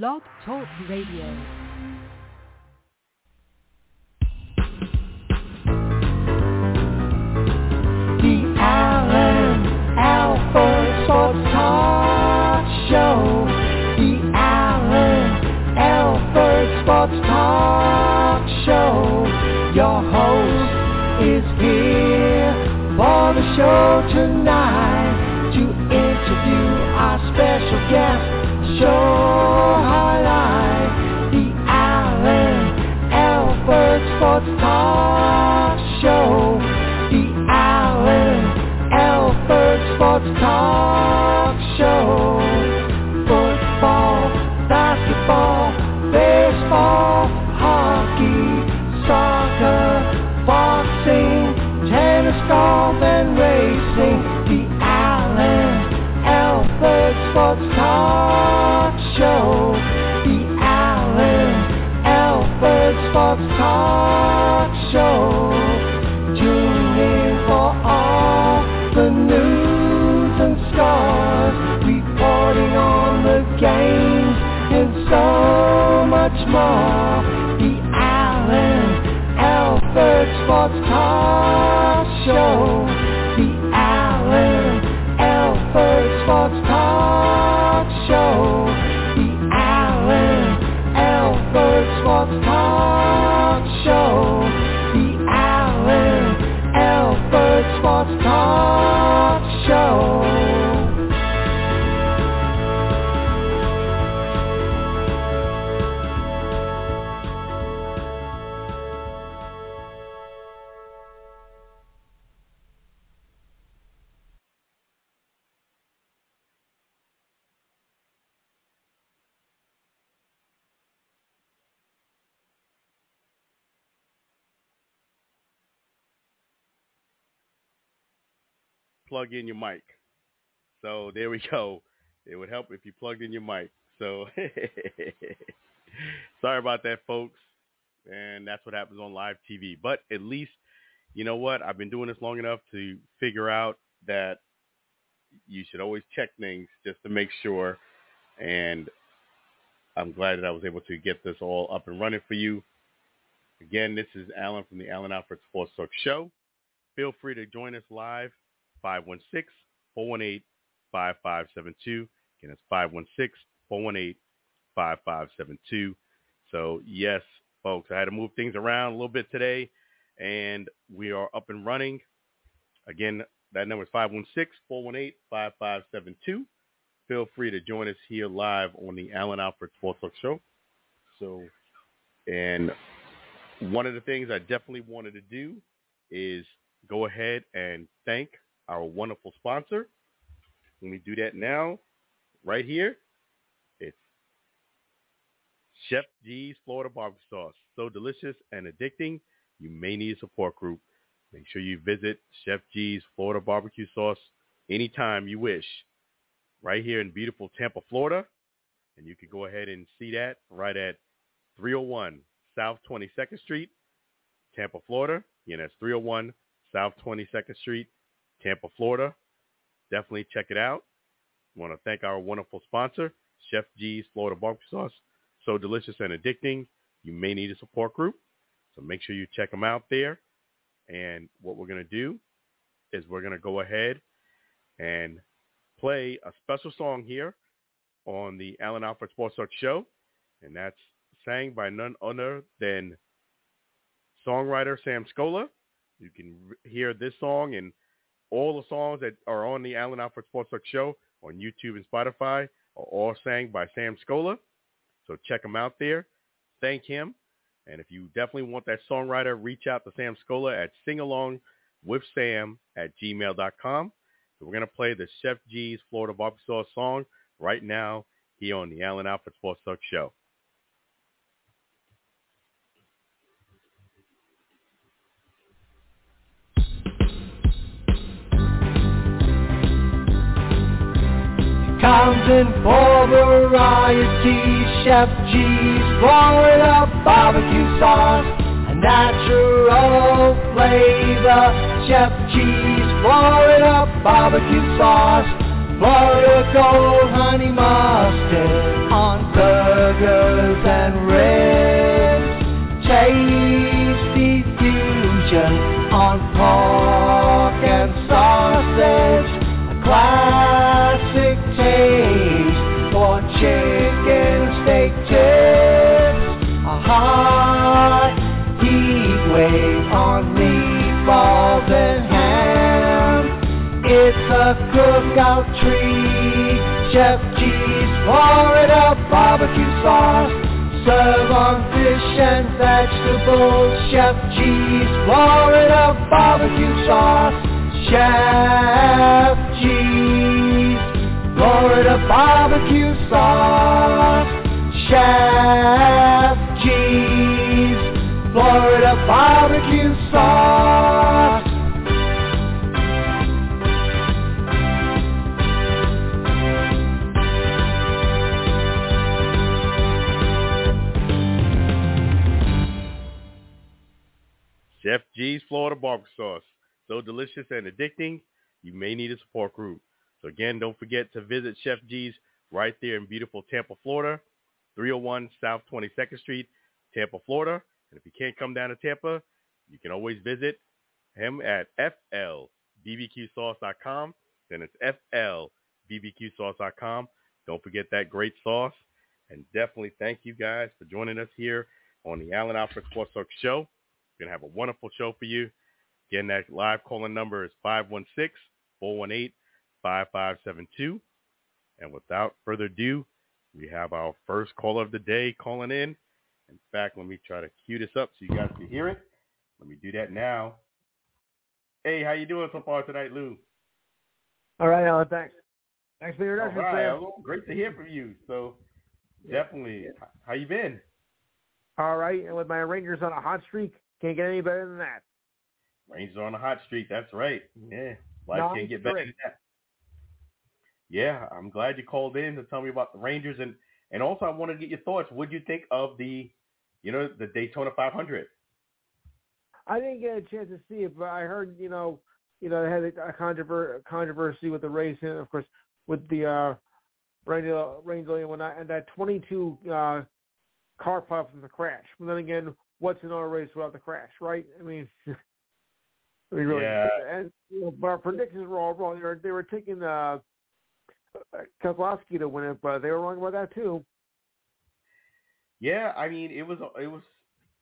Blog Talk Radio. Plug in your mic. So there we go. It would help if you plugged in your mic. So sorry about that, folks. And that's what happens on live TV. But at least, you know what? I've been doing this long enough to figure out that you should always check things just to make sure. And I'm glad that I was able to get this all up and running for you. Again, this is Alan from the Alan Alfred Sports Talk Show. Feel free to join us live 516-418-5572. Again, it's 516-418-5572. So yes, folks, I had to move things around a little bit today, and we are up and running. Again, that number is 516-418-5572. Feel free to join us here live on the Alan Alfred Sports Talk Show. So, and one of the things I definitely wanted to do is go ahead and thank our wonderful sponsor. Let me do that now, right here. It's Chef G's Florida Barbecue Sauce. So delicious and addicting, you may need a support group. Make sure you visit Chef G's Florida Barbecue Sauce anytime you wish, right here in beautiful Tampa, Florida. And you can go ahead and see that right at 301 South 22nd Street, Tampa, Florida. Again, that's 301 South 22nd Street, Tampa, Florida. Definitely check it out. I want to thank our wonderful sponsor, Chef G's Florida Barbecue Sauce. So delicious and addicting. You may need a support group. So make sure you check them out there. And what we're going to do is we're going to go ahead and play a special song here on the Alan Alfred Sports Talk Show. And that's sang by none other than songwriter Sam Scola. You can hear this song and all the songs that are on the Alan Alfred Sports Talk Show on YouTube and Spotify are all sang by Sam Scola. So check him out there. Thank him. And if you definitely want that songwriter, reach out to Sam Scola at singalongwithsam at gmail.com. So we're going to play the Chef G's Florida Barbecue Sauce song right now here on the Alan Alfred Sports Talk Show. In for variety, Chef G's Florida barbecue sauce, a natural flavor. Chef G's Florida barbecue sauce, Florida gold honey mustard on burgers and ribs. Tasty fusion on pork and sausage. A A cookout tree. Chef G's Florida barbecue sauce. Serve on fish and vegetables. Chef G's Florida barbecue sauce. Chef G's Florida barbecue sauce. Chef G's Florida barbecue sauce. G's Florida barbecue sauce. So delicious and addicting, you may need a support group. So again, don't forget to visit Chef G's right there in beautiful Tampa, Florida, 301 South 22nd Street, Tampa, Florida. And if you can't come down to Tampa, you can always visit him at flbbqsauce.com. Then it's flbbqsauce.com. Don't forget that great sauce. And definitely thank you guys for joining us here on the Alan Alfred Sports Talk Show. Going to have a wonderful show for you. Again, that live calling number is 516-418-5572. And without further ado, we have our first caller of the day calling in. In fact, let me try to cue this up so you guys can hear it. Let me do that now. Hey, how you doing so far tonight, Lou? All right, Alan. Thanks. Thanks for your All introduction, right, Sam. well, great to hear from you. So definitely, how you been? All right, and with my Rangers on a hot streak, can't get any better than that. Rangers are on a hot streak. That's right. Yeah, life can't get better than that. Yeah, I'm glad you called in to tell me about the Rangers, and and also I want to get your thoughts. What do you think of the, you know, the Daytona 500? I didn't get a chance to see it, but I heard, you know, you know, they had a controver- controversy with the race, and of course, with the uh, Ranger, Ranger and whatnot, and that 22 uh, car pile from the crash. But then again, what's in our race without the crash, right? I mean, I mean, really, Yeah. and you know, but our predictions were all wrong. They were, they were taking uh, Keselowski to win it, but they were wrong about that too. Yeah, I mean, it was it was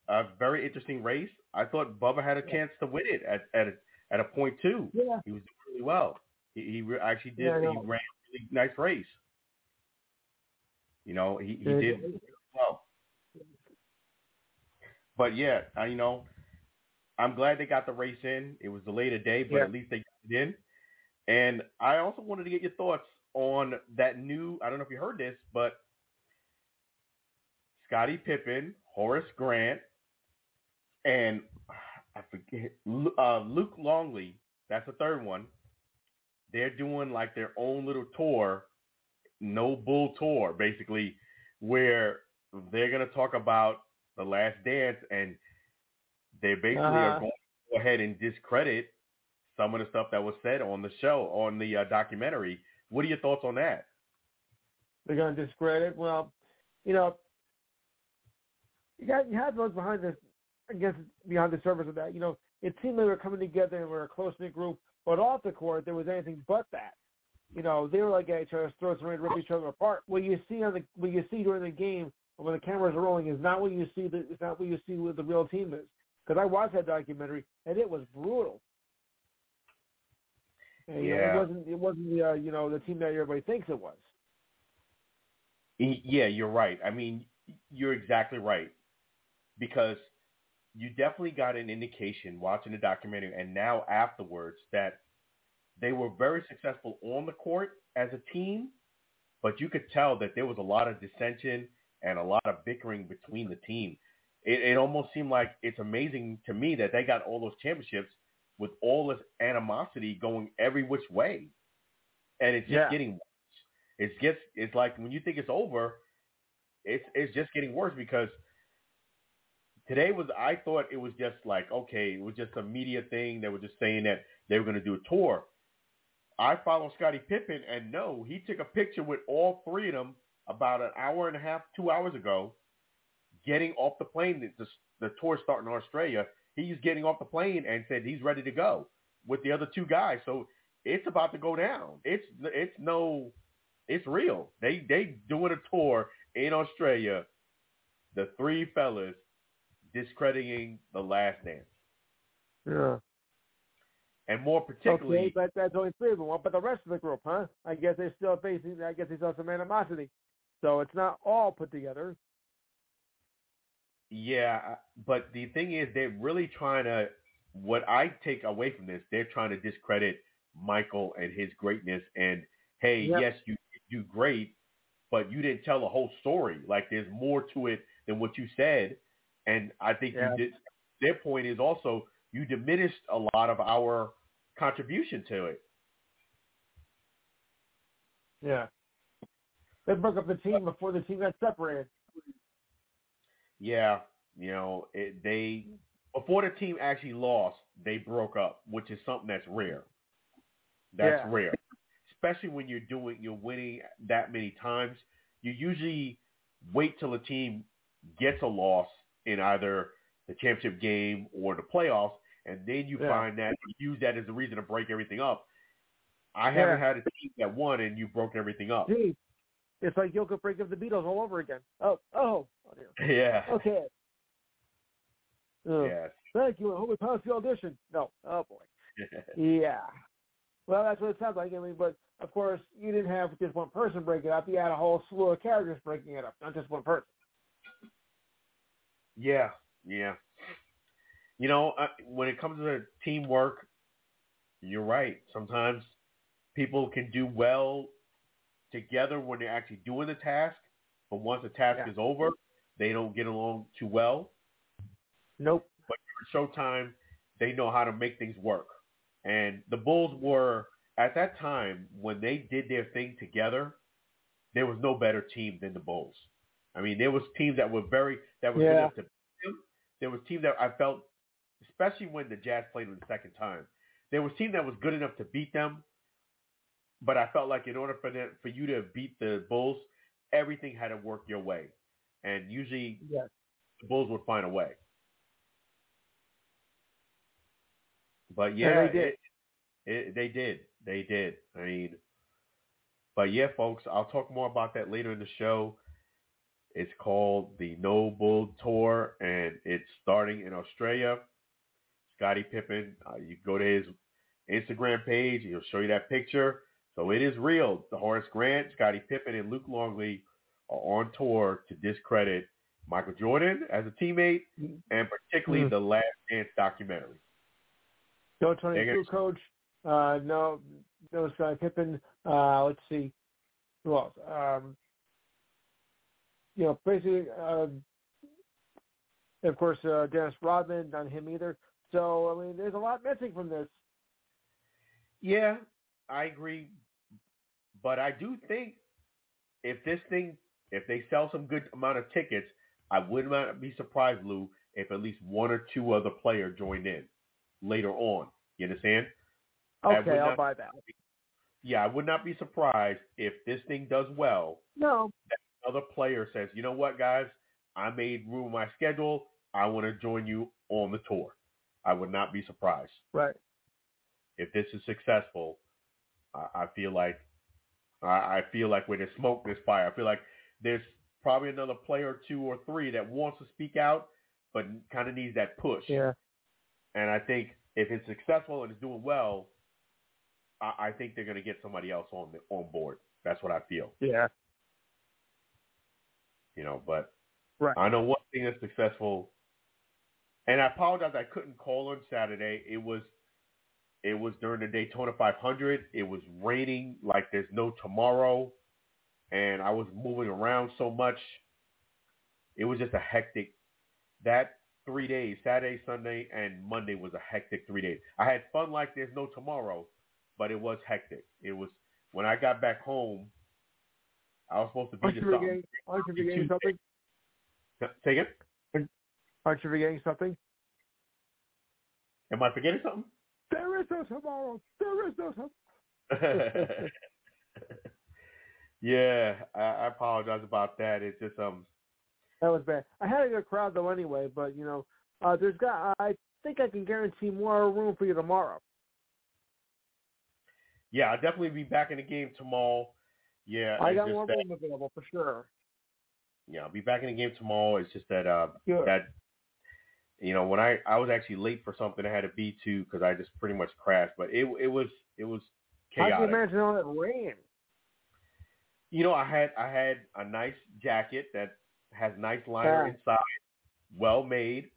a very interesting race. I thought Bubba had a chance to win it at at a, at a point two. Yeah. He was doing really well. He, he re- actually did. Yeah, he ran a really nice race. You know, he, he did. But yeah, I, you know, I'm glad they got the race in. It was delayed a day, but Yeah. at least they got it in. And I also wanted to get your thoughts on that new. I don't know if you heard this, but Scottie Pippen, Horace Grant, and I forget uh, Luke Longley. That's the third one. They're doing like their own little tour, no bull tour, basically, where they're gonna talk about the Last Dance, and they basically are Uh-huh. going to go ahead and discredit some of the stuff that was said on the show, on the uh, documentary. What are your thoughts on that? they're going to discredit. Well, you know, you got you have those behind the, I guess behind the surface of that. You know, it seemed they were coming together and we were a close knit group, but off the court there was anything but that. You know, they were like at each other's throats and ready to rip each other apart. What you see on the what you see during the game when the cameras are rolling is not what you see. The, it's not what you see with the real team is. Because I watched that documentary and it was brutal. And, you know, Yeah. it wasn't. It wasn't the uh, you know the team that everybody thinks it was. Yeah, you're right. I mean, you're exactly right because you definitely got an indication watching the documentary and now afterwards that they were very successful on the court as a team, but you could tell that there was a lot of dissension and a lot of bickering between the team. It, it almost seemed like it's amazing to me that they got all those championships with all this animosity going every which way, and it's just Yeah. getting worse. It's gets it's like when you think it's over, it's it's just getting worse because today was I thought it was just like okay, it was just a media thing. They were just saying that they were going to do a tour. I follow Scottie Pippen, and no, he took a picture with all three of them about an hour and a half, two hours ago, getting off the plane. The, the tour starting in Australia. He's getting off the plane and said he's ready to go with the other two guys. So it's about to go down. It's it's no, it's real. They they doing a tour in Australia. The three fellas discrediting the Last Dance. Yeah. And more particularly, okay, but that's only three of them. But the rest of the group, huh? I guess they're still facing. I guess they saw some animosity. So it's not all put together. Yeah, uh, but the thing is, they're really trying to. What I take away from this, they're trying to discredit Michael and his greatness. And hey, Yep. yes, you do great, but you didn't tell the whole story. Like there's more to it than what you said. And I think Yeah. you did. Their point is also you diminished a lot of our contribution to it. Yeah. They broke up the team before the team got separated. Yeah, you know, it, they before the team actually lost, they broke up, which is something that's rare. That's Yeah. rare, especially when you're doing you're winning that many times. You usually wait till a team gets a loss in either the championship game or the playoffs, and then you Yeah. find that you use that as a reason to break everything up. I haven't had a team that won and you broke everything up. Gee, it's like Yoko break up the Beatles all over again. Oh, oh, oh dear. Yeah. okay. Oh, Yes. Thank you. I hope we pass the audition. No. Oh boy. Yeah. Well, that's what it sounds like. I mean, but of course, you didn't have just one person break it up. You had a whole slew of characters breaking it up, not just one person. Yeah, yeah. You know, uh, when it comes to teamwork, you're right. Sometimes people can do well together when they're actually doing the task, but once the task Yeah. is over, they don't get along too well. Nope. For Showtime, they know how to make things work. And the Bulls were at that time when they did their thing together, there was no better team than the Bulls. I mean, there was teams that were very that were good enough to beat them. There was teams that I felt, especially when the Jazz played them the second time, there was team that was good enough to beat them. But I felt like in order for them, for you to beat the Bulls, everything had to work your way, and usually Yes. the Bulls would find a way. But And yeah, they did. It, it, they did. They did. I mean, but yeah, folks, I'll talk more about that later in the show. It's called the No Bull Tour, and it's starting in Australia. Scottie Pippen, uh, you go to his Instagram page, he'll show you that picture. So it is real. The Horace Grant, Scottie Pippen, and Luke Longley are on tour to discredit Michael Jordan as a teammate, and particularly Mhm. the Last Dance documentary. No Tony They're gonna- Crew coach. Uh, no, no Scottie Pippen. Uh, let's see. Who else? Um, you know, basically, uh, of course, uh, Dennis Rodman, not him either. So, I mean, there's a lot missing from this. Yeah, I agree. But I do think if this thing, if they sell some good amount of tickets, I would not be surprised, Lou, if at least one or two other players joined in later on. You understand? Okay, I'll not- buy that. Yeah, I would not be surprised if this thing does well. No, Other player says, you know what, guys, I made room in my schedule. I want to join you on the tour. I would not be surprised. right. if this is successful, I, I feel like I, I feel like where there's smoke, there's fire. I feel like there's probably another player or two or three that wants to speak out, but kind of needs that push. Yeah. And I think if it's successful and it's doing well, I, I think they're going to get somebody else on the, on board. That's what I feel. Yeah. You know, but Right. I know one thing that's successful. And I apologize, I couldn't call on Saturday. It was it was during the Daytona 500. It was raining like there's no tomorrow, and I was moving around so much. It was just a hectic. That three days, Saturday, Sunday, and Monday was a hectic three days. I had fun like there's no tomorrow, but it was hectic. It was when I got back home. I was supposed to be Aren't you something. aren't you forgetting something? Say again? Aren't you forgetting something? Am I forgetting something? There is no tomorrow. There is no tomorrow. yeah, I, I apologize about that. It's just um. That was bad. I had a good crowd though, anyway. But you know, uh, there's got. I think I can guarantee more room for you tomorrow. Yeah, I'll definitely be back in the game tomorrow. Yeah, I got more that, room available for sure. Yeah, I'll be back in the game tomorrow. It's just that uh Good. that you know when I I was actually late for something I had to be to because I just pretty much crashed. But it it was it was chaotic. How chaotic. can you imagine all that rain? You know, I had I had a nice jacket that has nice liner Yeah. inside, well made.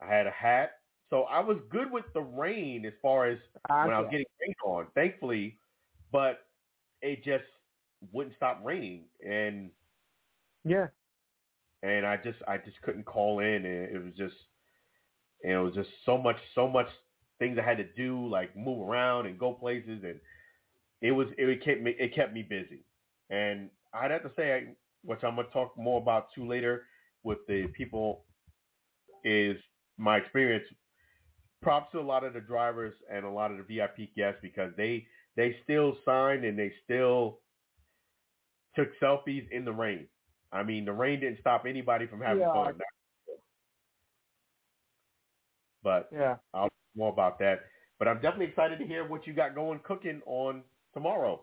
I had a hat, so I was good with the rain as far as when I was getting rain on, thankfully. But it just wouldn't stop raining, and Yeah. and I just I just couldn't call in, and it was just and it was just so much so much things I had to do, like move around and go places, and it was it kept me it kept me busy, and I'd have to say, which I'm gonna talk more about too later with the people, is my experience. Props to a lot of the drivers and a lot of the VIP guests because they they still signed and they still took selfies in the rain. I mean, the rain didn't stop anybody from having Yeah. fun. But Yeah. I'll talk more about that. But I'm definitely excited to hear what you got going cooking on tomorrow.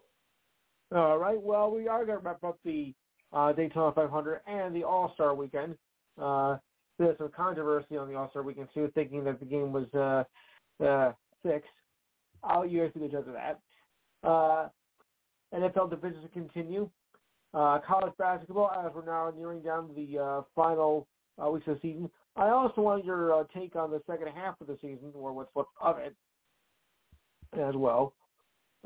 All right. Well, we are going to wrap up the uh, Daytona 500 and the All Star Weekend. Uh, there's some controversy on the All Star Weekend too, thinking that the game was uh, uh, six. I'll you guys be the judge of that. Uh, NFL divisions continue. Uh, college basketball, as we're now nearing down the uh, final uh, weeks of the season. I also want your uh, take on the second half of the season, or what's left of it, as well.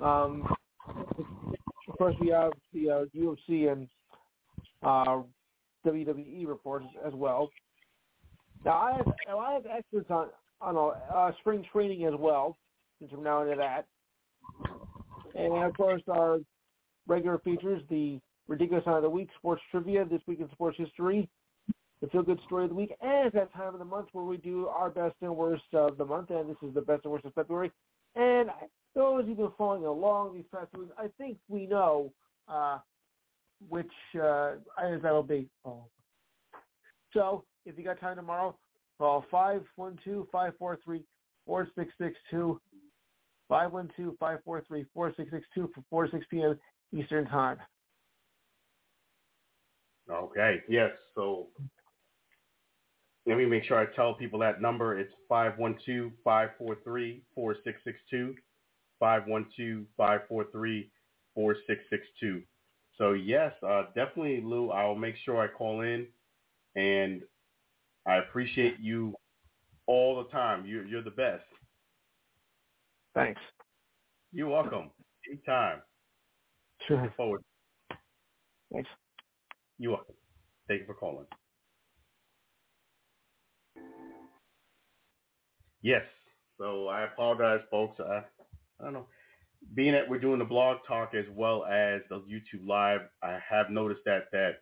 Um, of course, we have the uh, UFC and uh, WWE reports as well. Now, I have I have experts on on uh, spring training as well, since we're now into that, and of course our regular features: the ridiculous of the week, sports trivia, this week in sports history, the feel good story of the week, and it's that time of the month where we do our best and worst of the month, and this is the best and worst of February. And those who've been following along these past weeks, I think we know uh, which uh, items that'll be. Oh. So if you got time tomorrow, call 512-543-4662, 512-543-4662 for 4 6 p.m. Eastern Time. Okay. Yes. So let me make sure I tell people that number. It's 512-543-4662, 512-543-4662. So yes, uh, definitely, Lou. I'll make sure I call in, and I appreciate you all the time. You're you're the best. Thanks. You're welcome. Anytime. Sure. Forward. Thanks. You're welcome. Thank you for calling. Yes. So I apologize, folks. I, I don't know. Being that we're doing the blog talk as well as the YouTube live, I have noticed that that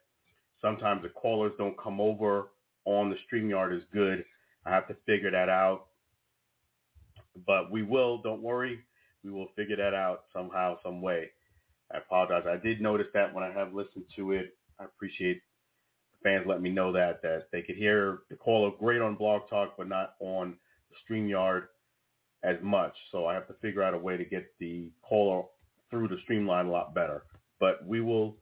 sometimes the callers don't come over on the StreamYard as good. I have to figure that out. But we will, don't worry. We will figure that out somehow, some way. I apologize. I did notice that when I have listened to it. I appreciate the fans letting me know that that they could hear the caller great on Blog Talk, but not on StreamYard as much. So I have to figure out a way to get the caller through the streamline a lot better. But we will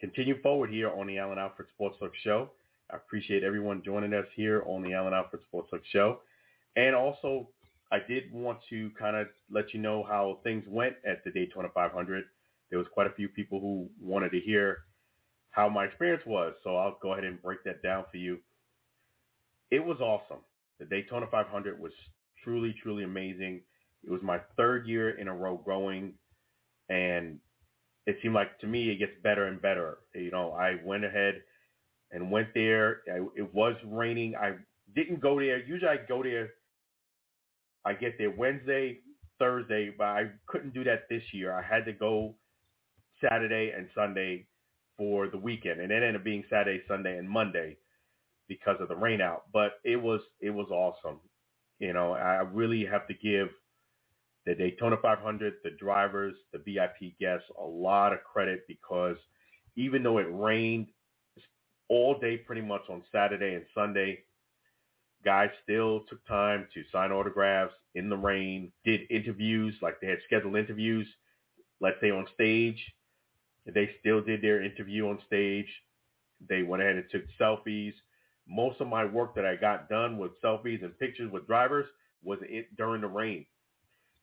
continue forward here on the Alan Alfred Sports Talk Show. I appreciate everyone joining us here on the Alan Alfred Sports Talk Show. And also, I did want to kind of let you know how things went at the Daytona 500. There was quite a few people who wanted to hear how my experience was. So I'll go ahead and break that down for you. It was awesome. The Daytona 500 was truly, truly amazing. It was my third year in a row going, and it seemed like to me it gets better and better. You know, I went ahead and went there. I, it was raining. I didn't go there. Usually I go there. I get there Wednesday, Thursday, but I couldn't do that this year. I had to go Saturday and Sunday for the weekend, and it ended up being Saturday, Sunday, and Monday because of the rain out. But it was it was awesome. You know, I really have to give the Daytona 500, the drivers, the VIP guests, a lot of credit because even though it rained all day pretty much on Saturday and Sunday, guys still took time to sign autographs in the rain, did interviews, like they had scheduled interviews, let's say on stage. They still did their interview on stage. They went ahead and took selfies. Most of my work that I got done with selfies and pictures with drivers was it during the rain.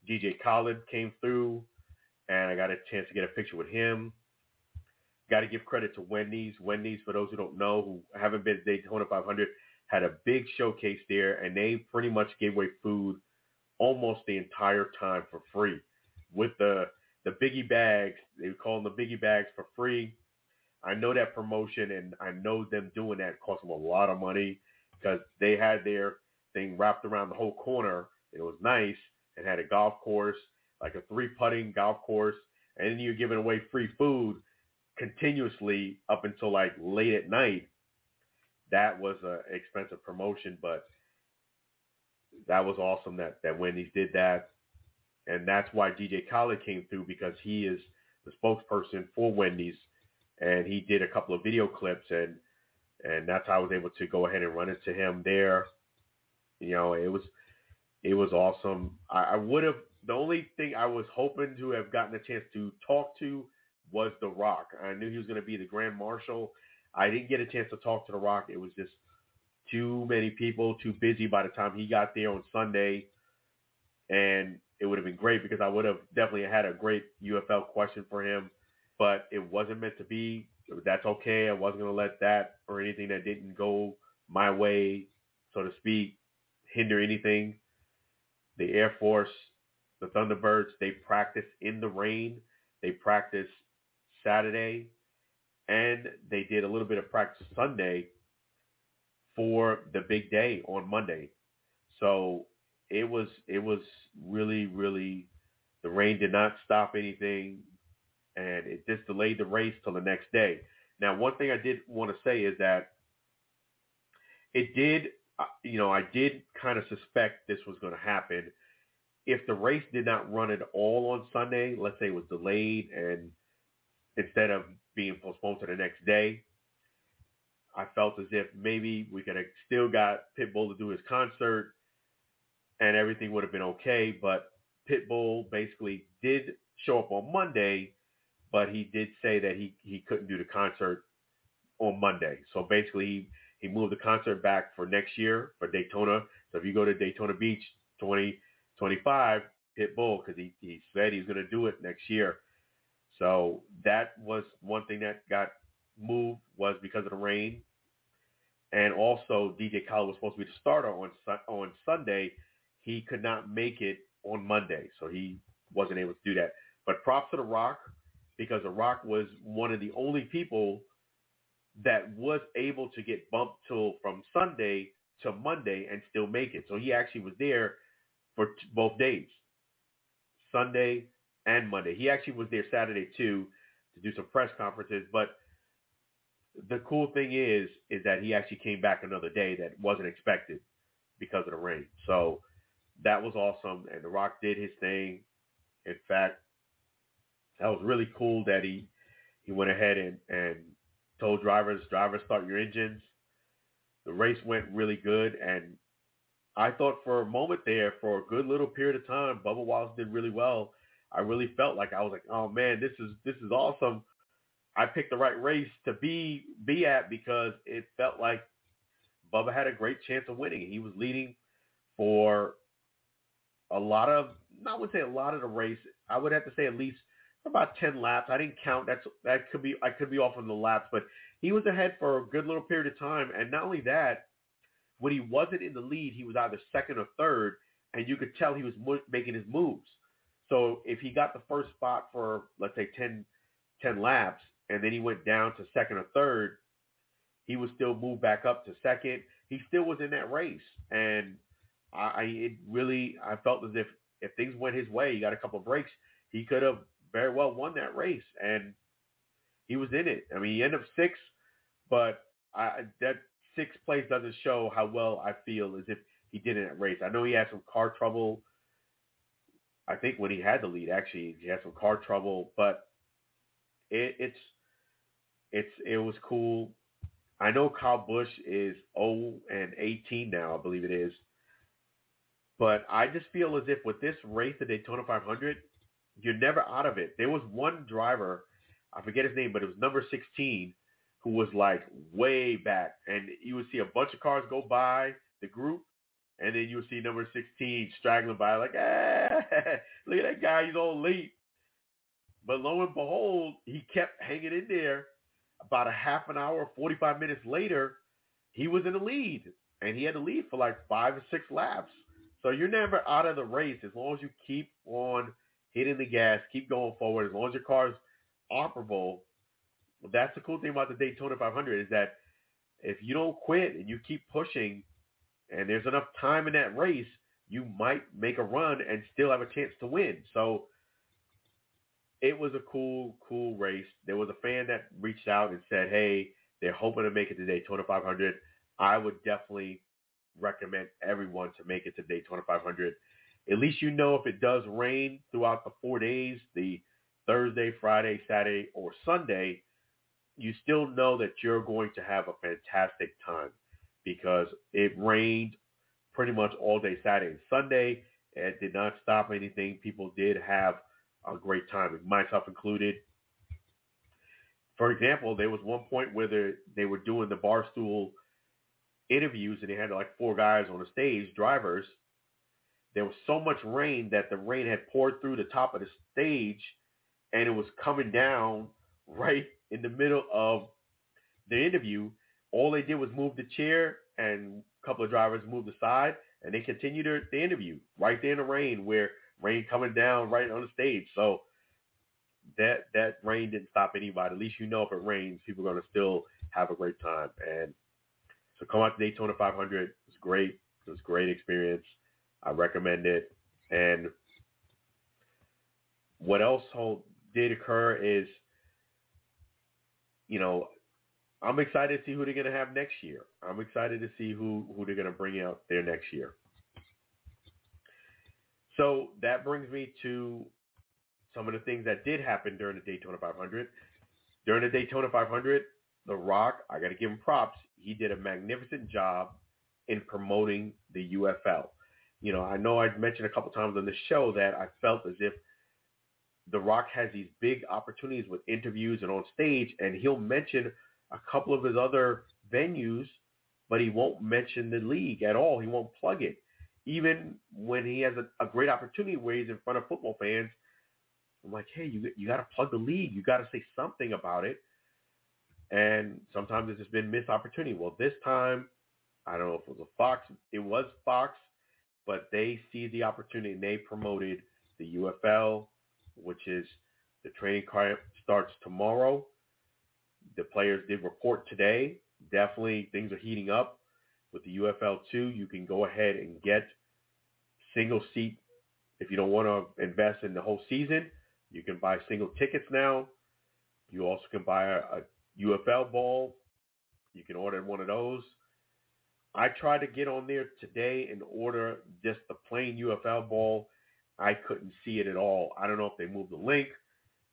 DJ Khaled came through, and I got a chance to get a picture with him. Got to give credit to Wendy's. Wendy's, for those who don't know, who haven't been to Daytona 500, had a big showcase there, and they pretty much gave away food almost the entire time for free with the the biggie bags. They call them the biggie bags for free. I know that promotion, and I know them doing that cost them a lot of money because they had their thing wrapped around the whole corner. It was nice, and had a golf course, like a three putting golf course, and then you're giving away free food continuously up until like late at night. That was an expensive promotion, but that was awesome that that Wendy's did that, and that's why DJ Khaled came through because he is the spokesperson for Wendy's, and he did a couple of video clips and and that's how I was able to go ahead and run into him there. You know, it was it was awesome. I, I would have the only thing I was hoping to have gotten a chance to talk to was The Rock. I knew he was going to be the Grand Marshal. I didn't get a chance to talk to The Rock. It was just too many people, too busy by the time he got there on Sunday. And it would have been great because I would have definitely had a great UFL question for him, but it wasn't meant to be. That's okay. I wasn't going to let that or anything that didn't go my way, so to speak, hinder anything the Air Force, the Thunderbirds, they practice in the rain. They practice Saturday, and they did a little bit of practice Sunday for the big day on Monday. So it was it was really really the rain did not stop anything, and it just delayed the race till the next day. Now, one thing I did want to say is that it did uh, you know, I did kind of suspect this was going to happen. If the race did not run at all on Sunday, let's say it was delayed and instead of being postponed to the next day, I felt as if maybe we could have still got Pitbull to do his concert and everything would have been okay. But Pitbull basically did show up on Monday, but he did say that he, he couldn't do the concert on Monday. So basically he he moved the concert back for next year for Daytona. So if you go to Daytona Beach 2025, Pitbull, because he, he said he's going to do it next year. So that was one thing that got moved was because of the rain. And also DJ Khaled was supposed to be the starter on on Sunday. He could not make it on Monday, so he wasn't able to do that. But props to The Rock because The Rock was one of the only people that was able to get bumped till from Sunday to Monday and still make it. So he actually was there for t- both days, Sunday and Monday. He actually was there Saturday too to do some press conferences. But the cool thing is, is that he actually came back another day that wasn't expected because of the rain. So that was awesome. And The Rock did his thing. In fact, that was really cool that he he went ahead and and told drivers, drivers start your engines. The race went really good, and I thought for a moment there, for a good little period of time, Bubba Wallace did really well. I really felt like I was like, oh man, this is this is awesome. I picked the right race to be be at because it felt like Bubba had a great chance of winning. He was leading for a lot of, I would say a lot of the race. I would have to say at least about 10 laps. I didn't count. That's that could be I could be off on the laps, but he was ahead for a good little period of time. And not only that, when he wasn't in the lead, he was either second or third, and you could tell he was making his moves. So if he got the first spot for let's say 10, 10 laps, and then he went down to second or third, he would still move back up to second. He still was in that race, and I, I it really I felt as if if things went his way, he got a couple of breaks, he could have very well won that race, and he was in it. I mean, he ended up sixth, but I, that sixth place doesn't show how well I feel as if he did in that race. I know he had some car trouble. I think when he had the lead, actually, he had some car trouble, but it, it's it's it was cool. I know Kyle Busch is 0 and 18 now, I believe it is. But I just feel as if with this race, the Daytona 500, you're never out of it. There was one driver, I forget his name, but it was number 16, who was like way back, and you would see a bunch of cars go by the group, and then you would see number 16 straggling by, like, ah, look at that guy, he's all late. But lo and behold, he kept hanging in there. About a half an hour, 45 minutes later, he was in the lead, and he had the lead for like five or six laps. So you're never out of the race as long as you keep on hitting the gas, keep going forward. As long as your car's operable, that's the cool thing about the Daytona 500 is that if you don't quit and you keep pushing, and there's enough time in that race, you might make a run and still have a chance to win. So it was a cool, cool race. There was a fan that reached out and said, "Hey, they're hoping to make it to Daytona 500." I would definitely recommend everyone to make it to Daytona 500. At least you know if it does rain throughout the four days, the Thursday, Friday, Saturday, or Sunday, you still know that you're going to have a fantastic time because it rained pretty much all day Saturday and Sunday. It did not stop anything. People did have a great time, myself included. For example, there was one point where they, they were doing the barstool interviews and they had like four guys on the stage, drivers. There was so much rain that the rain had poured through the top of the stage and it was coming down right in the middle of the interview. All they did was move the chair and a couple of drivers moved aside and they continued their, the interview right there in the rain where rain coming down right on the stage. So that that rain didn't stop anybody. At least you know if it rains, people are going to still have a great time. And so come out to Daytona 500. It was great. It was a great experience. I recommend it. And what else did occur is, you know, I'm excited to see who they're going to have next year. I'm excited to see who, who they're going to bring out there next year. So that brings me to some of the things that did happen during the Daytona 500. During the Daytona 500, The Rock, I got to give him props he did a magnificent job in promoting the UFL. You know, I know I've mentioned a couple times on the show that I felt as if The Rock has these big opportunities with interviews and on stage, and he'll mention a couple of his other venues, but he won't mention the league at all. He won't plug it. Even when he has a, a great opportunity where he's in front of football fans, I'm like, hey, you you got to plug the league. You got to say something about it. And sometimes it's just been missed opportunity. Well, this time, I don't know if it was a Fox. It was Fox, but they see the opportunity and they promoted the UFL, which is the training camp starts tomorrow. The players did report today. Definitely things are heating up with the UFL 2. You can go ahead and get single seat if you don't want to invest in the whole season. You can buy single tickets now. You also can buy a, a UFL ball. You can order one of those. I tried to get on there today and order just the plain UFL ball. I couldn't see it at all. I don't know if they moved the link,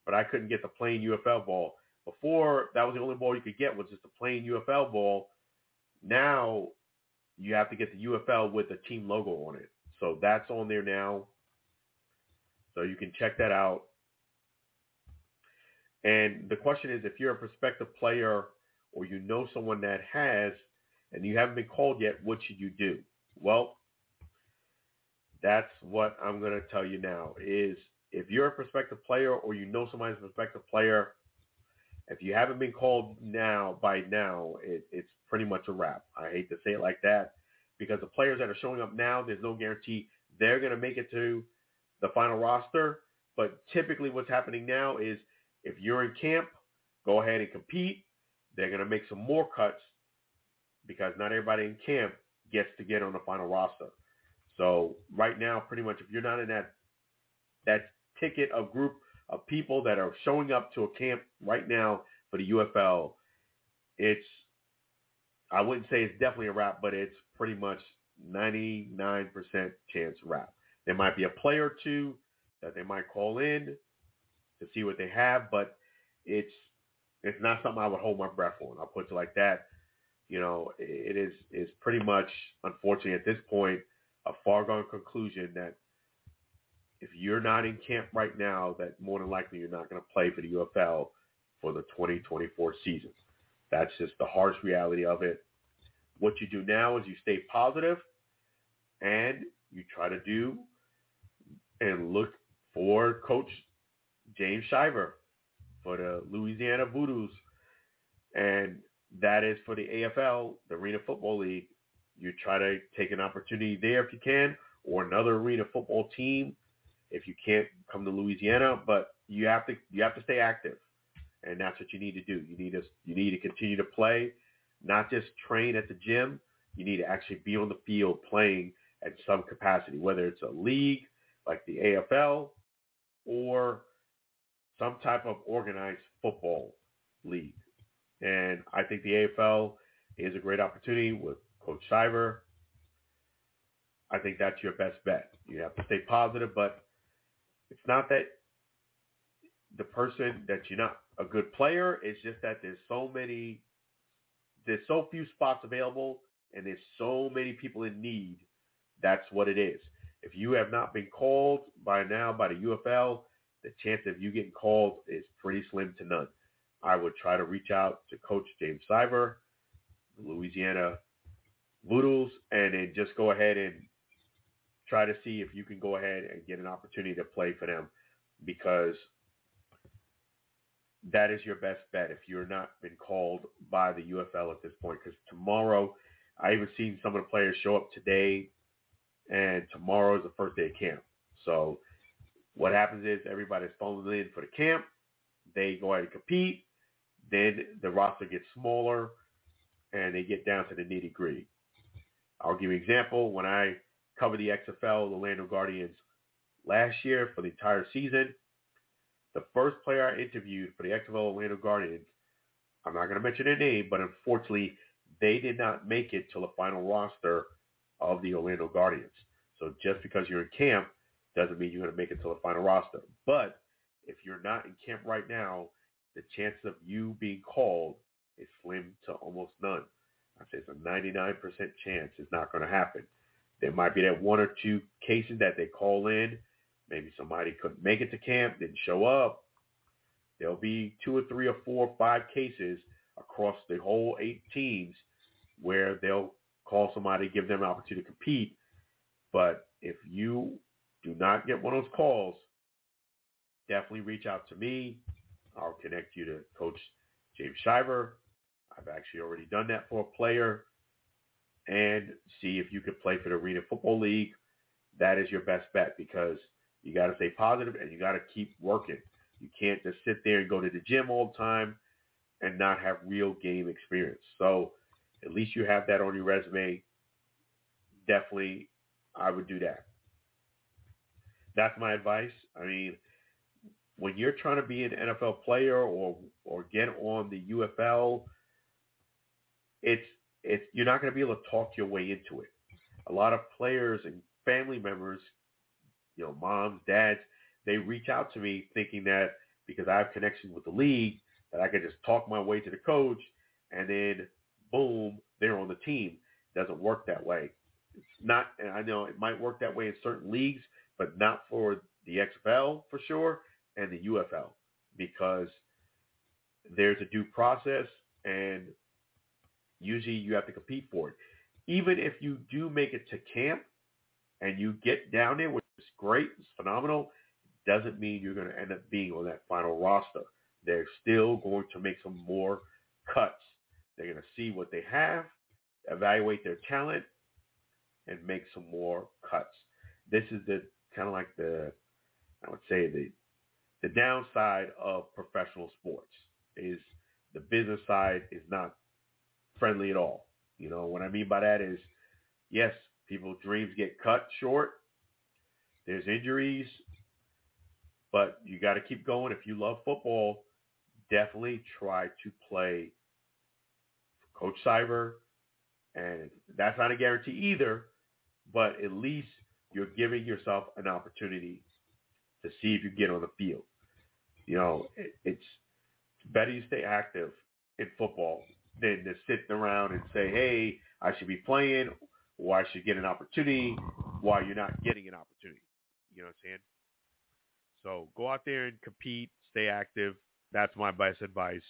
but I couldn't get the plain UFL ball. Before, that was the only ball you could get was just the plain UFL ball. Now, you have to get the UFL with the team logo on it. So that's on there now. So you can check that out. And the question is, if you're a prospective player or you know someone that has and you haven't been called yet, what should you do? Well, that's what I'm going to tell you now is if you're a prospective player or you know somebody's a prospective player, if you haven't been called now by now, it, it's pretty much a wrap. I hate to say it like that because the players that are showing up now, there's no guarantee they're going to make it to the final roster. But typically what's happening now is if you're in camp, go ahead and compete. They're going to make some more cuts because not everybody in camp gets to get on the final roster. So right now, pretty much, if you're not in that that ticket of group of people that are showing up to a camp right now for the UFL, it's I wouldn't say it's definitely a wrap, but it's pretty much 99% chance wrap. There might be a player or two that they might call in to see what they have, but it's it's not something I would hold my breath on. I'll put it like that. You know, it is is pretty much, unfortunately, at this point, a far-gone conclusion that if you're not in camp right now, that more than likely you're not going to play for the UFL for the 2024 season. That's just the harsh reality of it. What you do now is you stay positive and you try to do and look for Coach James Shiver for the Louisiana Voodoos. And that is for the AFL, the Arena Football League. You try to take an opportunity there if you can, or another arena football team if you can't come to Louisiana. But you have to you have to stay active, and that's what you need to do. You need to you need to continue to play, not just train at the gym. You need to actually be on the field playing at some capacity, whether it's a league like the AFL or some type of organized football league. And I think the AFL is a great opportunity with Coach Shiver. I think that's your best bet. You have to stay positive, but it's not that the person that you're not a good player. It's just that there's so many, there's so few spots available, and there's so many people in need. That's what it is. If you have not been called by now by the UFL, the chance of you getting called is pretty slim to none. I would try to reach out to Coach James Shiver, Louisiana Voodoos, and then just go ahead and try to see if you can go ahead and get an opportunity to play for them because that is your best bet if you're not been called by the UFL at this point. Because tomorrow, I even seen some of the players show up today, and tomorrow is the first day of camp. So what happens is everybody's falling in for the camp. They go ahead and compete. Then the roster gets smaller, and they get down to the nitty gritty. I'll give you an example. When I covered the XFL, the Orlando Guardians, last year for the entire season, the first player I interviewed for the XFL Orlando Guardians, I'm not going to mention their name, but unfortunately, they did not make it to the final roster of the Orlando Guardians. So just because you're in camp doesn't mean you're going to make it to the final roster. But if you're not in camp right now, the chances of you being called is slim to almost none. I say it's a 99% chance it's not going to happen. There might be that one or two cases that they call in. Maybe somebody couldn't make it to camp, didn't show up. There'll be two or three or four or five cases across the whole eight teams where they'll call somebody, give them an opportunity to compete. But if you do not get one of those calls, definitely reach out to me. I'll connect you to Coach James Shiver. I've actually already done that for a player and see if you could play for the Arena Football League. That is your best bet because you got to stay positive and you got to keep working. You can't just sit there and go to the gym all the time and not have real game experience. So at least you have that on your resume. Definitely, I would do that. That's my advice. I mean, when you're trying to be an NFL player or or get on the UFL, it's it's you're not going to be able to talk your way into it. A lot of players and family members, you know, moms, dads, they reach out to me thinking that because I have connections with the league, that I could just talk my way to the coach, and then boom, they're on the team. Doesn't work that way. It's not. And I know it might work that way in certain leagues, but not for the XFL for sure and the UFL because there's a due process and Usually you have to compete for it. Even if you do make it to camp and you get down there, which is great, it's phenomenal, doesn't mean you're going to end up being on that final roster. They're still going to make some more cuts. They're going to see what they have, evaluate their talent, and make some more cuts. This is the kind of like the, I would say the, the downside of professional sports is the business side is not friendly at all. You know, what I mean by that is, yes, people's dreams get cut short. There's injuries, but you got to keep going. If you love football, definitely try to play Coach Shiver. And that's not a guarantee either, but at least you're giving yourself an opportunity to see if you get on the field. You know, it, it's better you stay active in football than to sit around and say, hey, I should be playing or I should get an opportunity while you're not getting an opportunity. You know what I'm saying? So go out there and compete, stay active. That's my best advice.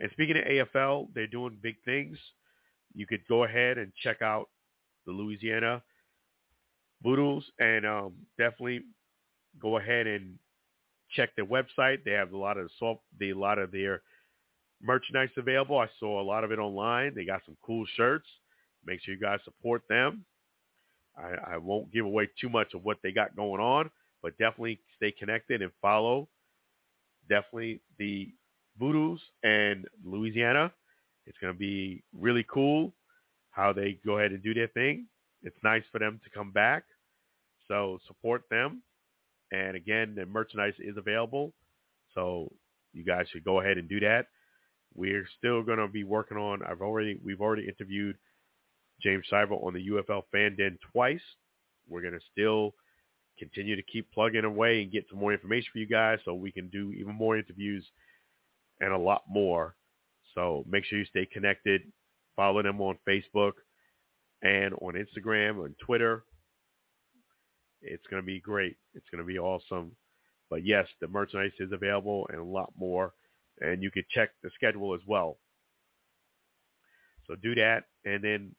And speaking of AFL, they're doing big things. You could go ahead and check out the Louisiana Voodoo's and um, definitely go ahead and check their website. They have a lot of soft, they, a lot of their merchandise available. I saw a lot of it online. They got some cool shirts. Make sure you guys support them. I, I won't give away too much of what they got going on, but definitely stay connected and follow. Definitely the Voodoo's and Louisiana. It's going to be really cool how they go ahead and do their thing. It's nice for them to come back. So support them. And again, the merchandise is available. So you guys should go ahead and do that. We're still going to be working on. I've already we've already interviewed James Shiver on the UFL Fan Den twice. We're going to still continue to keep plugging away and get some more information for you guys so we can do even more interviews and a lot more. So make sure you stay connected. Follow them on Facebook and on Instagram and Twitter. It's going to be great. It's going to be awesome. But yes, the merchandise is available and a lot more. And you can check the schedule as well. So do that. And then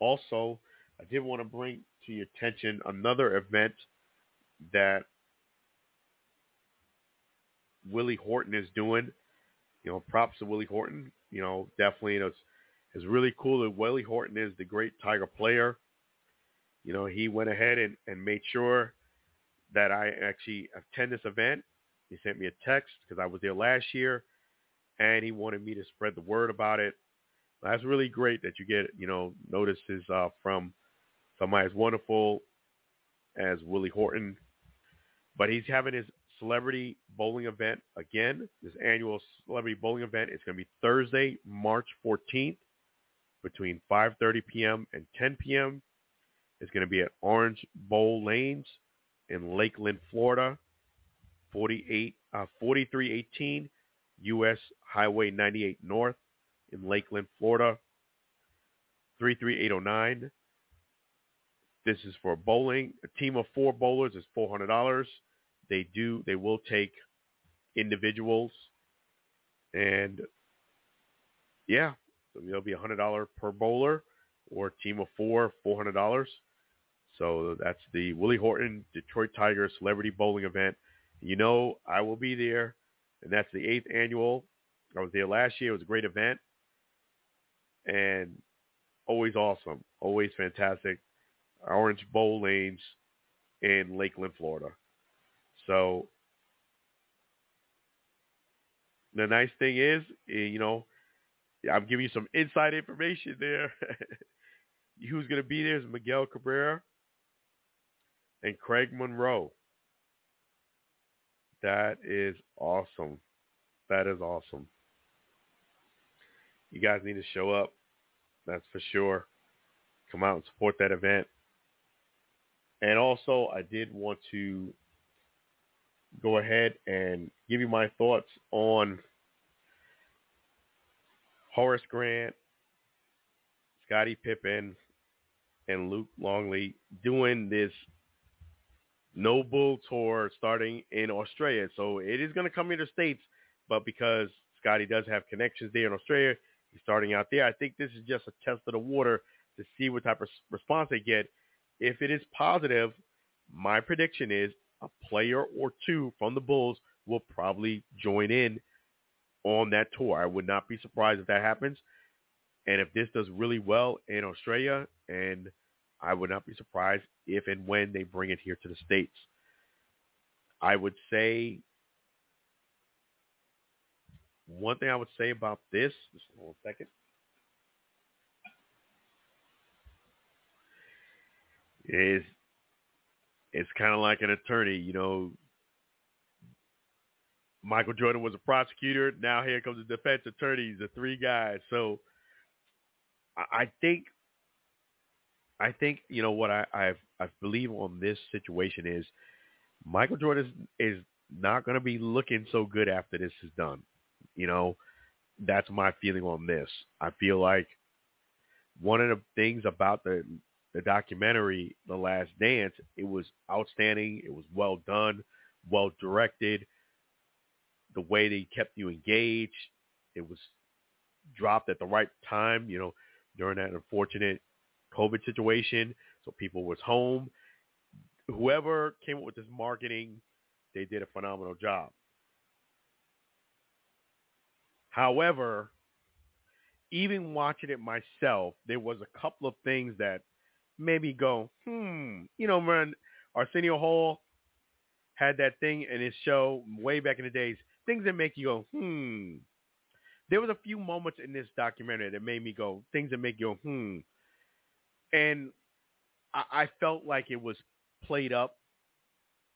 also, I did want to bring to your attention another event that Willie Horton is doing. You know, props to Willie Horton. You know, definitely it's, it's really cool that Willie Horton is the great Tiger player. You know, he went ahead and, and made sure that I actually attend this event. He sent me a text because I was there last year, and he wanted me to spread the word about it. That's really great that you get, you know, notices uh, from somebody as wonderful as Willie Horton. But he's having his celebrity bowling event again. This annual celebrity bowling event is going to be Thursday, March 14th between 5.30 p.m. and 10 p.m. It's going to be at Orange Bowl Lanes in Lakeland, Florida, 48, uh, 4318 U.S. Highway 98 North in Lakeland, Florida, 33809. This is for bowling. A team of four bowlers is $400. They do, they will take individuals. And yeah, so it'll be $100 per bowler or a team of four, $400. So that's the Willie Horton Detroit Tigers Celebrity Bowling Event. You know I will be there, and that's the eighth annual. I was there last year. It was a great event, and always awesome, always fantastic. Orange Bowl Lanes in Lakeland, Florida. So the nice thing is, eh, you know, I'm giving you some inside information there. Who's going to be there is Miguel Cabrera and Craig Monroe. That is awesome. That is awesome. You guys need to show up. That's for sure. Come out and support that event. And also, I did want to go ahead and give you my thoughts on Horace Grant, Scottie Pippen, and Luke Longley doing this No Bull tour starting in Australia. So it is going to come into States, but because Scottie does have connections there in Australia, he's starting out there. I think this is just a test of the water to see what type of response they get. If it is positive, my prediction is a player or two from the Bulls will probably join in on that tour. I would not be surprised if that happens. And if this does really well in Australia, and I would not be surprised if and when they bring it here to the States. I would say one thing I would say about this, just one second. Is it's kind of like an attorney, you know, Michael Jordan was a prosecutor. Now here comes the defense attorneys, the three guys. So I think, I think you know what I I've, I believe on this situation is Michael Jordan is, is not going to be looking so good after this is done. You know, that's my feeling on this. I feel like one of the things about the the documentary The Last Dance, it was outstanding. It was well done, well directed. The way they kept you engaged, it was dropped at the right time, you know, during that unfortunate COVID situation. So people was home. Whoever came up with this marketing, they did a phenomenal job. However, even watching it myself, there was a couple of things that made me go, hmm. You know, when Arsenio Hall had that thing in his show way back in the days, things that make you go, hmm. There was a few moments in this documentary that made me go, things that make you go, hmm. And I, I felt like it was played up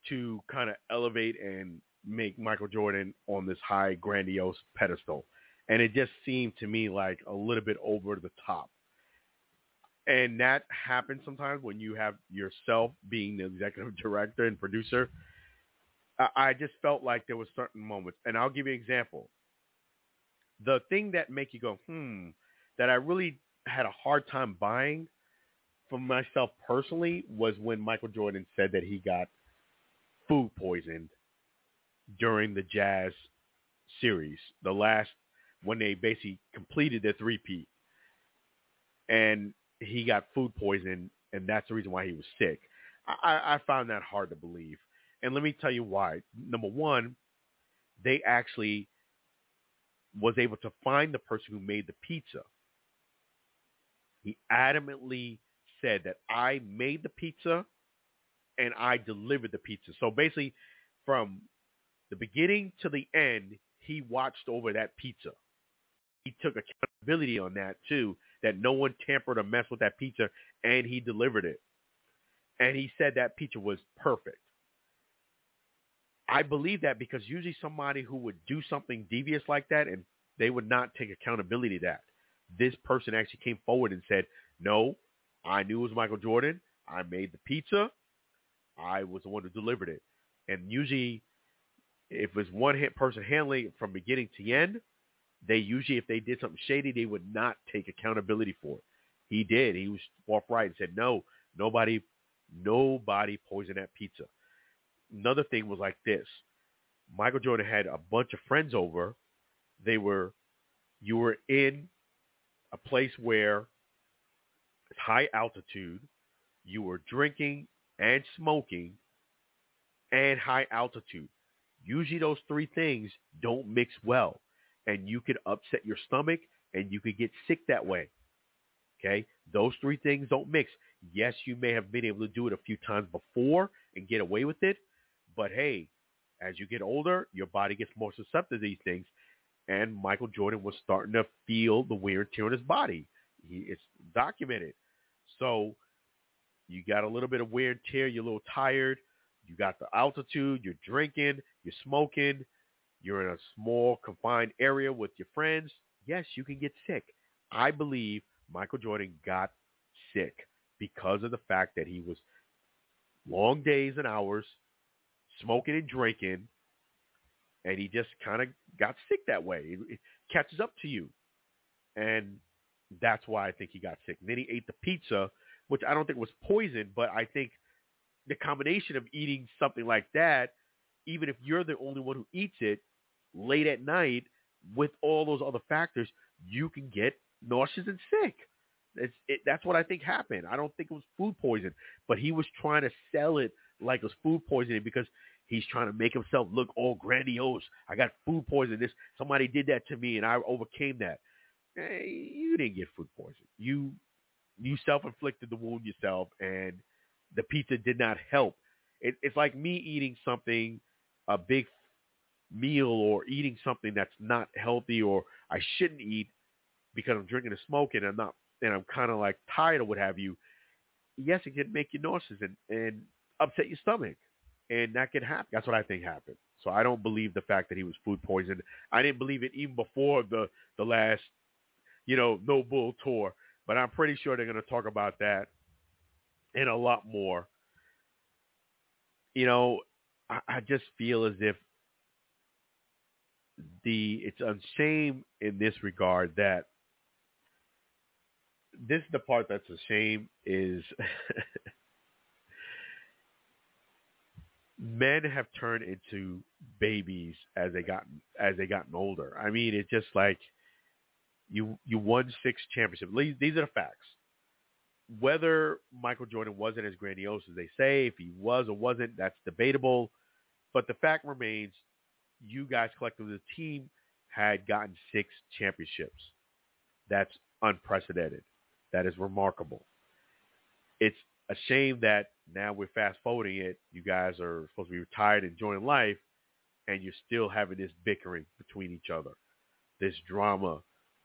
to kind of elevate and make Michael Jordan on this high, grandiose pedestal. And it just seemed to me like a little bit over the top. And that happens sometimes when you have yourself being the executive director and producer. I, I just felt like there was certain moments. And I'll give you an example. The thing that make you go, hmm, that I really had a hard time buying for myself personally was when Michael Jordan said that he got food poisoned during the Jazz series, the last when they basically completed their three-peat. And he got food poisoned, and that's the reason why he was sick. I, I found that hard to believe. And let me tell you why. Number one, they actually was able to find the person who made the pizza. He adamantly said that I made the pizza and I delivered the pizza. So basically, from the beginning to the end, he watched over that pizza. He took accountability on that too, that no one tampered or messed with that pizza, and he delivered it. And he said that pizza was perfect. I believe that because usually somebody who would do something devious like that and they would not take accountability that. This person actually came forward and said, no, I knew it was Michael Jordan. I made the pizza. I was the one who delivered it. And usually, if it's one person handling it from beginning to end, they usually, if they did something shady, they would not take accountability for it. He did. He was forthright and said, no, nobody, nobody poisoned that pizza. Another thing was like this. Michael Jordan had a bunch of friends over. They were, you were in a place where high altitude. You were drinking and smoking and high altitude. Usually those three things don't mix well and you could upset your stomach and you could get sick that way. Okay? Those three things don't mix. Yes, you may have been able to do it a few times before and get away with it, but hey, as you get older, your body gets more susceptible to these things. And Michael Jordan was starting to feel the wear and tear on his body. He, it's documented. So you got a little bit of wear and tear. You're a little tired. You got the altitude. You're drinking. You're smoking. You're in a small confined area with your friends. Yes, you can get sick. I believe Michael Jordan got sick because of the fact that he was long days and hours smoking and drinking and he just kind of got sick that way. It, catches up to you. And that's why I think he got sick. Then he ate the pizza, which I don't think was poison, but I think the combination of eating something like that, even if you're the only one who eats it, late at night with all those other factors, you can get nauseous and sick. It's, it, that's what I think happened. I don't think it was food poison, but he was trying to sell it like it was food poisoning because he's trying to make himself look all grandiose. I got food poisoning. This somebody did that to me, and I overcame that. Hey, you didn't get food poisoning. You you self-inflicted the wound yourself, and the pizza did not help. It, it's like me eating something, a big meal or eating something that's not healthy or I shouldn't eat because I'm drinking and smoking and I'm not and I'm kind of like tired or what have you, yes, it can make you nauseous and, and upset your stomach. And that can happen. That's what I think happened. So I don't believe the fact that he was food poisoned. I didn't believe it even before the, the last, you know, No Bull tour. But I'm pretty sure they're going to talk about that and a lot more. You know, I, I just feel as if the it's a shame in this regard that this is the part that's a shame is men have turned into babies as they gotten as they gotten older. I mean, it's just like you you won six championships. These are the facts. Whether Michael Jordan wasn't as grandiose as they say, if he was or wasn't, that's debatable. But the fact remains, you guys collectively, the team had gotten six championships. That's unprecedented. That is remarkable. It's a shame that now we're fast forwarding it. You guys are supposed to be retired, enjoying life, and you're still having this bickering between each other, this drama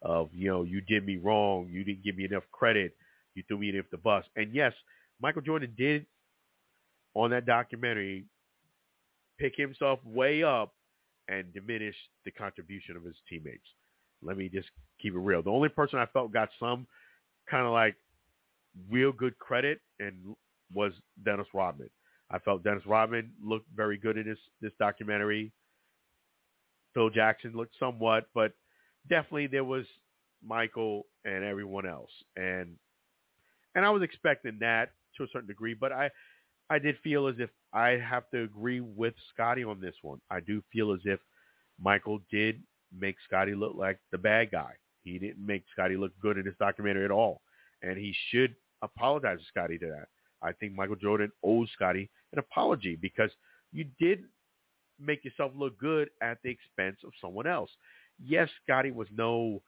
of you know you did me wrong, you didn't give me enough credit, you threw me off the bus. And yes, Michael Jordan did on that documentary pick himself way up and diminish the contribution of his teammates. Let me just keep it real. The only person I felt got some kind of like real good credit and was Dennis Rodman. I felt Dennis Rodman looked very good in this this documentary. Phil Jackson looked somewhat, but definitely there was Michael and everyone else, and and I was expecting that to a certain degree, but I I did feel as if I have to agree with Scottie on this one. I do feel as if Michael did make Scottie look like the bad guy. He didn't make Scottie look good in this documentary at all, and he should apologize to Scottie to that. I think Michael Jordan owes Scottie an apology because you did make yourself look good at the expense of someone else. Yes, Scottie was no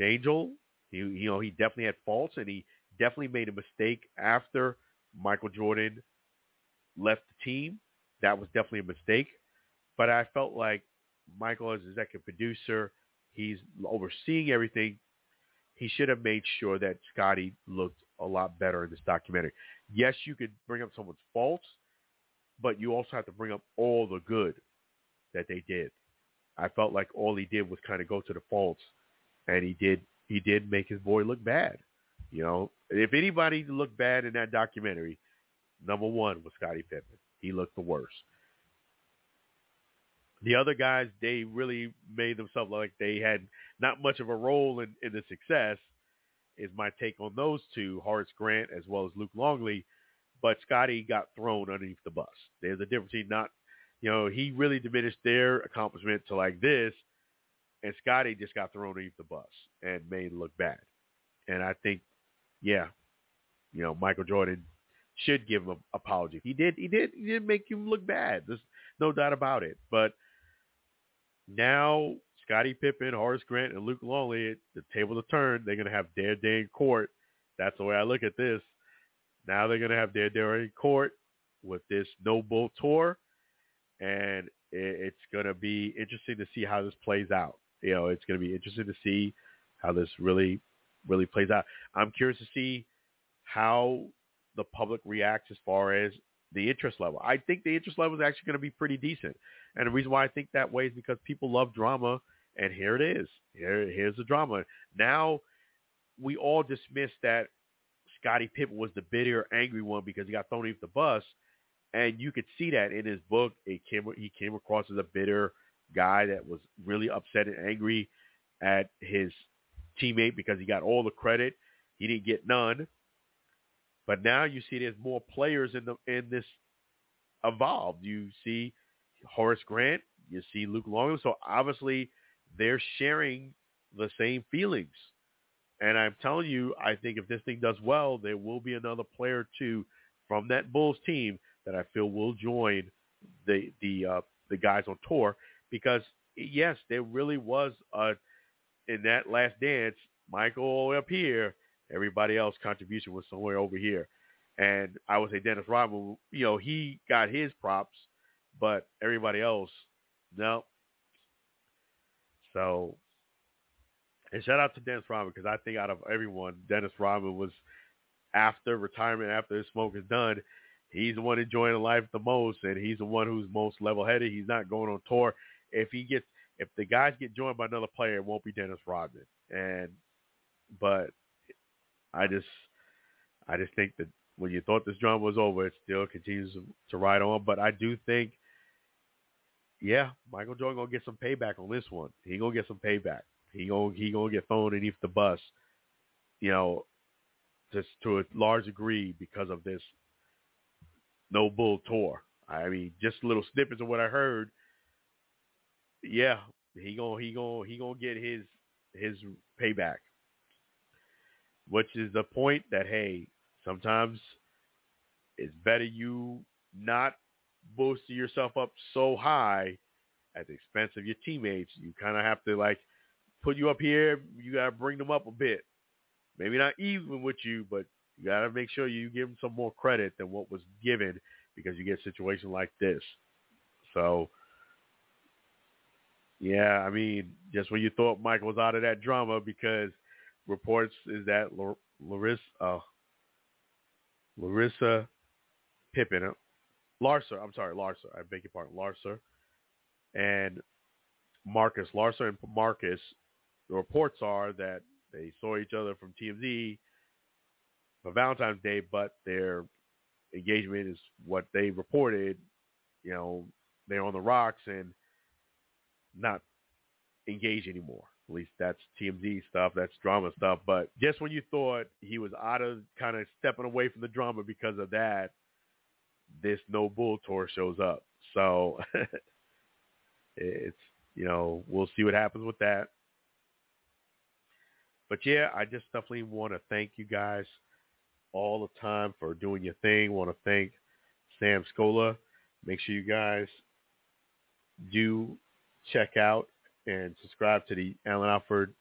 angel. He, you know, he definitely had faults, and he definitely made a mistake after Michael Jordan left the team. That was definitely a mistake. But I felt like Michael, as executive producer, he's overseeing everything. He should have made sure that Scottie looked a lot better in this documentary. Yes, you could bring up someone's faults, but you also have to bring up all the good that they did. I felt like all he did was kind of go to the faults, and he did he did make his boy look bad. You know, if anybody looked bad in that documentary, number one was Scottie Pippen. He looked the worst. The other guys, they really made themselves like they had not much of a role in, in the success is my take on those two, Horace Grant as well as Luke Longley. But Scottie got thrown underneath the bus. There's a difference between not, you know, he really diminished their accomplishment to like this, and Scottie just got thrown underneath the bus and made look bad. And I think, yeah, you know, Michael Jordan should give him an apology. He did. He did. He did make him look bad. There's no doubt about it. But now Scottie Pippen, Horace Grant, and Luke Longley, the table to turn. They're going to have their day in court. That's the way I look at this. Now they're going to have their day in court with this no bull tour, and it's going to be interesting to see how this plays out. You know, it's going to be interesting to see how this really, really plays out. I'm curious to see how the public reacts as far as the interest level. I think the interest level is actually going to be pretty decent. And the reason why I think that way is because people love drama and here it is. Here, here's the drama. Now we all dismiss that Scottie Pippen was the bitter, angry one because he got thrown off the bus, and you could see that in his book. It came, he came across as a bitter guy that was really upset and angry at his teammate because he got all the credit. He didn't get none. But now you see there's more players in the in this evolved. You see Horace Grant, you see Luke Longley. So obviously they're sharing the same feelings. And I'm telling you, I think if this thing does well, there will be another player two from that Bulls team that I feel will join the the uh, the guys on tour because yes, there really was a in that last dance, Michael up here, everybody else contribution was somewhere over here. And I would say Dennis Rodman, you know, he got his props, but everybody else, no, so, and shout out to Dennis Rodman because I think out of everyone, Dennis Rodman was after retirement, after his smoke is done, he's the one enjoying life the most, and he's the one who's most level-headed. He's not going on tour. If he gets, if the guys get joined by another player, it won't be Dennis Rodman. And, but I just, I just think that when you thought this drama was over, it still continues to ride on. But I do think yeah, Michael Jordan gonna get some payback on this one. He gonna get some payback. He gonna he gonna get thrown underneath the bus. You know, just to a large degree because of this no bull tour. I mean, just little snippets of what I heard. Yeah, he gonna he gonna he gonna get his his payback, which is the point that hey, sometimes it's better you not boosting yourself up so high at the expense of your teammates. You kind of have to like put you up here. You got to bring them up a bit. Maybe not even with you, but you got to make sure you give them some more credit than what was given because you get a situation like this. So, yeah, I mean, just when you thought Michael was out of that drama because reports is that Larissa, uh, Larissa Pippen, Larsa, I'm sorry, Larsa, I beg your pardon, Larsa, and Marcus, Larsa and Marcus, the reports are that they saw each other from TMZ for Valentine's Day, but their engagement is what they reported. You know, they're on the rocks and not engaged anymore. At least that's TMZ stuff. That's drama stuff. But just when you thought he was out of kind of stepping away from the drama because of that, this no bull tour shows up. So it's you know we'll see what happens with that. But yeah, I just definitely want to thank you guys all the time for doing your thing. Want to thank Sam Scola. Make sure you guys do check out and subscribe to the Alan Alford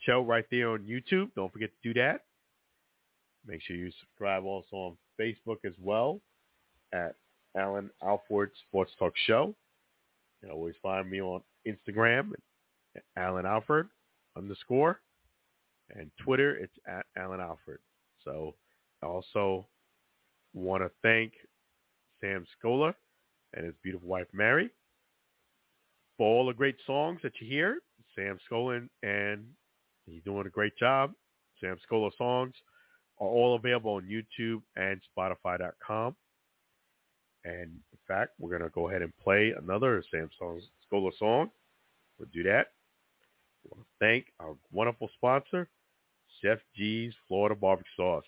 show right there on YouTube. Don't forget to do that. Make sure you subscribe also on Facebook as well at Alan Alford Sports Talk Show. You can always find me on Instagram Alan Alford underscore and Twitter it's at Alan Alford. So I also want to thank Sam Scola and his beautiful wife Mary for all the great songs that you hear. Sam Scola and he's doing a great job. Sam Scola songs are all available on YouTube and Spotify.com. And in fact, we're going to go ahead and play another Sam Scola song. We'll do that. I want to thank our wonderful sponsor, Chef G's Florida Barbecue Sauce.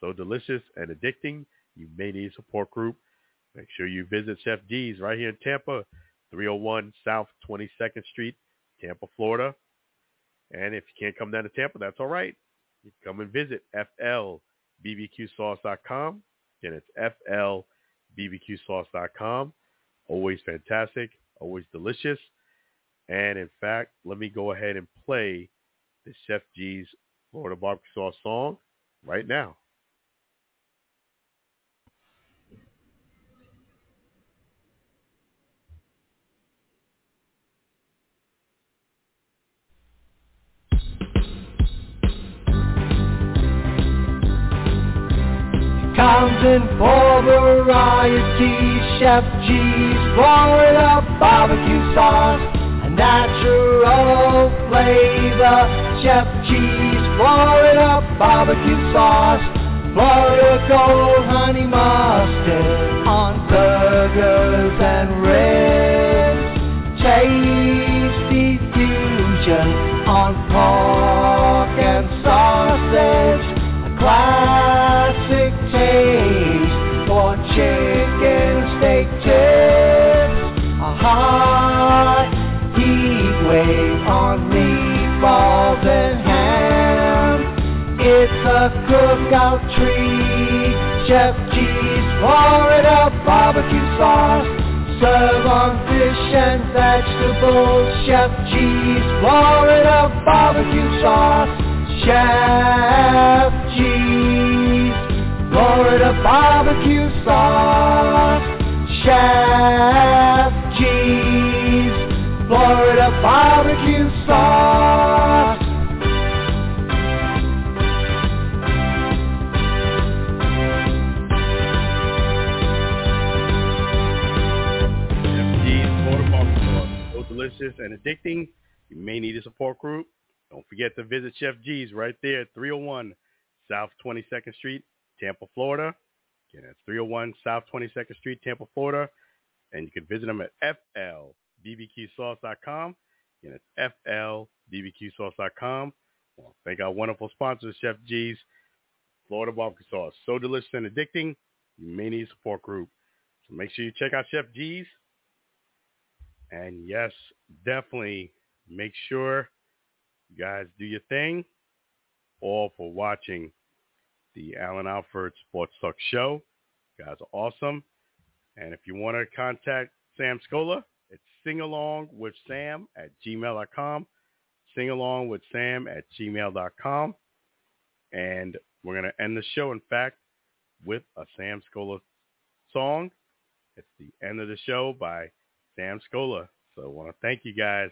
So delicious and addicting, you may need a support group. Make sure you visit Chef G's right here in Tampa, 301 South 22nd Street, Tampa, Florida. And if you can't come down to Tampa, that's all right you can come and visit flbbqsauce.com. Again, it's flbbqsauce.com. Always fantastic, always delicious. And in fact, let me go ahead and play the Chef G's Florida Barbecue Sauce song right now. in full variety. Chef G's Florida barbecue sauce, natural flavor. Chef G's, Florida barbecue sauce, Florida gold honey mustard on burgers and ribs. Tasty fusion on pork and sausage. A classic A cookout tree. Chef G's Florida barbecue sauce. Serve on fish and vegetables. Chef G's Florida barbecue sauce. Chef G's Florida barbecue sauce. Chef G's Florida barbecue sauce. Delicious and addicting. You may need a support group. Don't forget to visit Chef G's right there at 301 South 22nd Street, Tampa, Florida. Again, that's 301 South 22nd Street, Tampa, Florida. And you can visit them at flbbqsauce.com. Again, it's flbbqsauce.com. Well, thank our wonderful sponsors, Chef G's, Florida Barbecue Sauce. So delicious and addicting, you may need a support group. So make sure you check out Chef G's. And yes, definitely make sure you guys do your thing. All for watching the Alan Alford Sports Talk Show. You guys are awesome. And if you want to contact Sam Scola, it's singalong with Sam at gmail.com. Singalong with Sam at gmail.com. And we're going to end the show, in fact, with a Sam Scola song. It's the end of the show by Sam Scola. So I want to thank you guys.